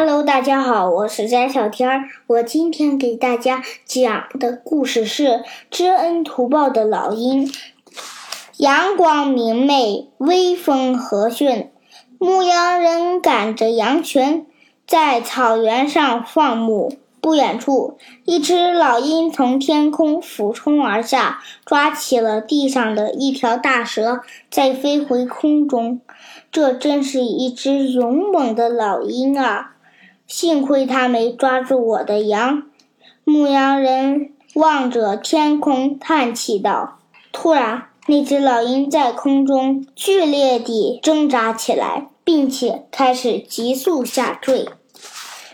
Hello，大家好，我是翟小天儿。我今天给大家讲的故事是《知恩图报的老鹰》。阳光明媚，微风和煦，牧羊人赶着羊群在草原上放牧。不远处，一只老鹰从天空俯冲而下，抓起了地上的一条大蛇，再飞回空中。这真是一只勇猛的老鹰啊！幸亏他没抓住我的羊。牧羊人望着天空，叹气道：“突然，那只老鹰在空中剧烈地挣扎起来，并且开始急速下坠。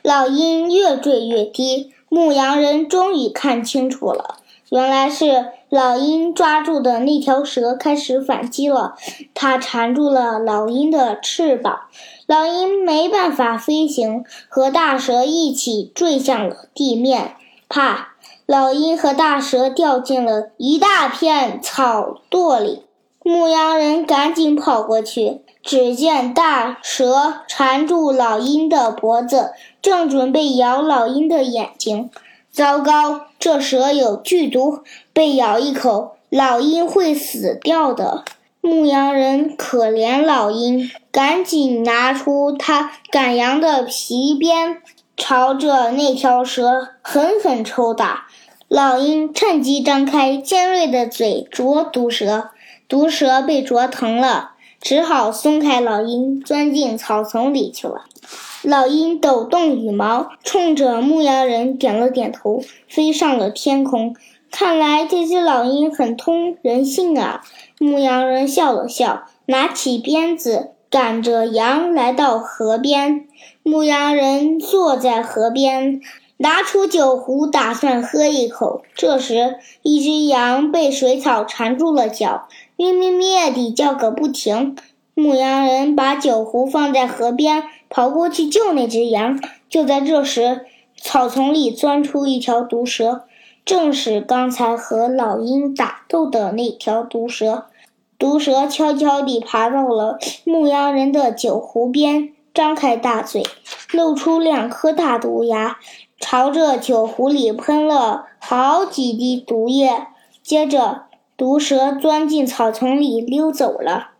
老鹰越坠越低，牧羊人终于看清楚了，原来是……”老鹰抓住的那条蛇开始反击了，它缠住了老鹰的翅膀，老鹰没办法飞行，和大蛇一起坠向了地面。啪！老鹰和大蛇掉进了一大片草垛里。牧羊人赶紧跑过去，只见大蛇缠住老鹰的脖子，正准备咬老鹰的眼睛。糟糕，这蛇有剧毒，被咬一口，老鹰会死掉的。牧羊人可怜老鹰，赶紧拿出他赶羊的皮鞭，朝着那条蛇狠狠抽打。老鹰趁机张开尖锐的嘴啄毒蛇，毒蛇被啄疼了，只好松开老鹰，钻进草丛里去了。老鹰抖动羽毛，冲着牧羊人点了点头，飞上了天空。看来这只老鹰很通人性啊！牧羊人笑了笑，拿起鞭子，赶着羊来到河边。牧羊人坐在河边，拿出酒壶，打算喝一口。这时，一只羊被水草缠住了脚，咩咩咩地叫个不停。牧羊人把酒壶放在河边，跑过去救那只羊。就在这时，草丛里钻出一条毒蛇，正是刚才和老鹰打斗的那条毒蛇。毒蛇悄悄地爬到了牧羊人的酒壶边，张开大嘴，露出两颗大毒牙，朝着酒壶里喷了好几滴毒液。接着，毒蛇钻进草丛里溜走了。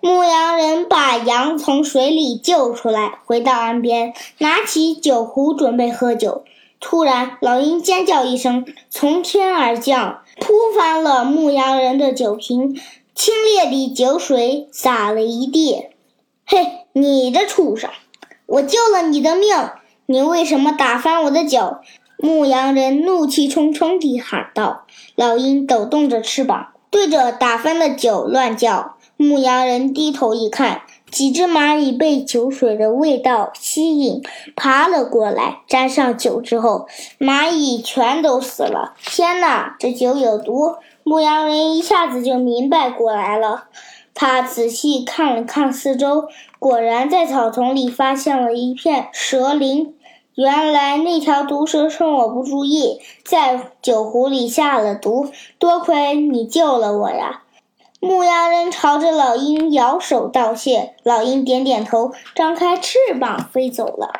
牧羊人把羊从水里救出来，回到岸边，拿起酒壶准备喝酒。突然，老鹰尖叫一声，从天而降，扑翻了牧羊人的酒瓶，清冽的酒水洒了一地。嘿，你这畜生！我救了你的命，你为什么打翻我的酒？牧羊人怒气冲冲地喊道。老鹰抖动着翅膀，对着打翻的酒乱叫。牧羊人低头一看，几只蚂蚁被酒水的味道吸引，爬了过来。沾上酒之后，蚂蚁全都死了。天哪，这酒有毒！牧羊人一下子就明白过来了。他仔细看了看四周，果然在草丛里发现了一片蛇鳞。原来那条毒蛇趁我不注意，在酒壶里下了毒。多亏你救了我呀！牧羊人朝着老鹰摇手道谢，老鹰点点头，张开翅膀飞走了。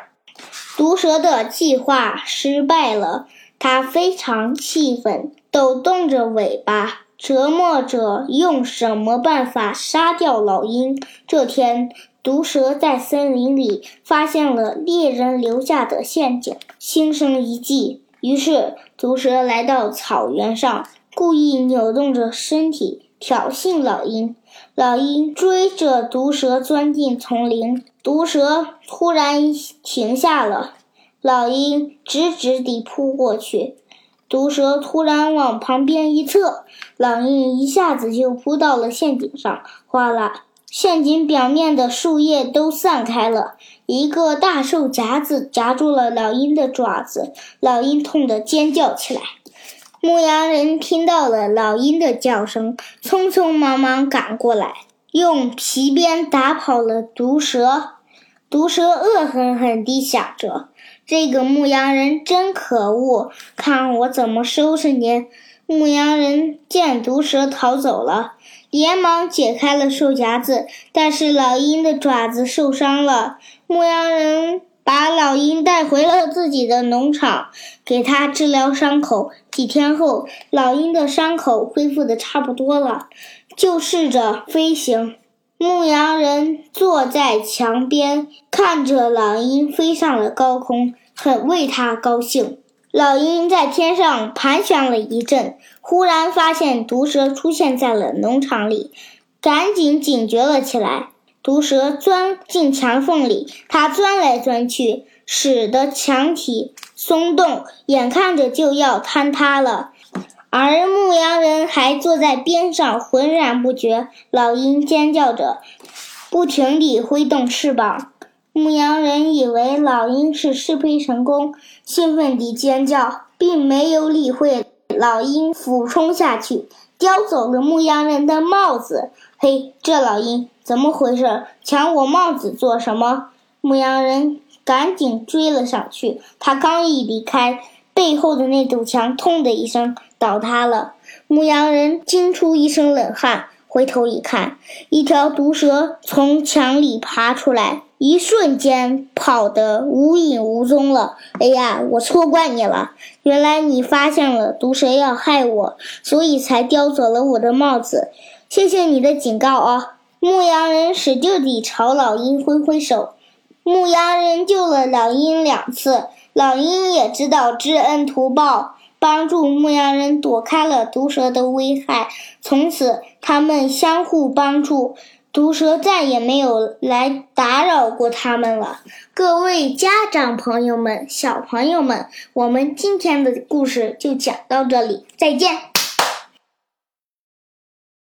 毒蛇的计划失败了，它非常气愤，抖动着尾巴，折磨着用什么办法杀掉老鹰。这天，毒蛇在森林里发现了猎人留下的陷阱，心生一计，于是毒蛇来到草原上，故意扭动着身体。挑衅老鹰，老鹰追着毒蛇钻进丛林，毒蛇突然停下了，老鹰直直地扑过去，毒蛇突然往旁边一侧，老鹰一下子就扑到了陷阱上，哗啦，陷阱表面的树叶都散开了，一个大兽夹子夹住了老鹰的爪子，老鹰痛得尖叫起来。牧羊人听到了老鹰的叫声，匆匆忙忙赶过来，用皮鞭打跑了毒蛇。毒蛇恶狠狠地想着：“这个牧羊人真可恶，看我怎么收拾你！”牧羊人见毒蛇逃走了，连忙解开了兽夹子，但是老鹰的爪子受伤了。牧羊人。把老鹰带回了自己的农场，给它治疗伤口。几天后，老鹰的伤口恢复的差不多了，就试着飞行。牧羊人坐在墙边，看着老鹰飞上了高空，很为它高兴。老鹰在天上盘旋了一阵，忽然发现毒蛇出现在了农场里，赶紧警觉了起来。毒蛇钻进墙缝里，它钻来钻去，使得墙体松动，眼看着就要坍塌了。而牧羊人还坐在边上，浑然不觉。老鹰尖叫着，不停地挥动翅膀。牧羊人以为老鹰是试飞成功，兴奋地尖叫，并没有理会老鹰俯冲下去，叼走了牧羊人的帽子。嘿，这老鹰！怎么回事？抢我帽子做什么？牧羊人赶紧追了上去。他刚一离开，背后的那堵墙“痛”的一声倒塌了。牧羊人惊出一身冷汗，回头一看，一条毒蛇从墙里爬出来，一瞬间跑得无影无踪了。哎呀，我错怪你了！原来你发现了毒蛇要害我，所以才叼走了我的帽子。谢谢你的警告啊！牧羊人使劲地朝老鹰挥挥手，牧羊人救了老鹰两次，老鹰也知道知恩图报，帮助牧羊人躲开了毒蛇的危害。从此，他们相互帮助，毒蛇再也没有来打扰过他们了。各位家长朋友们、小朋友们，我们今天的故事就讲到这里，再见。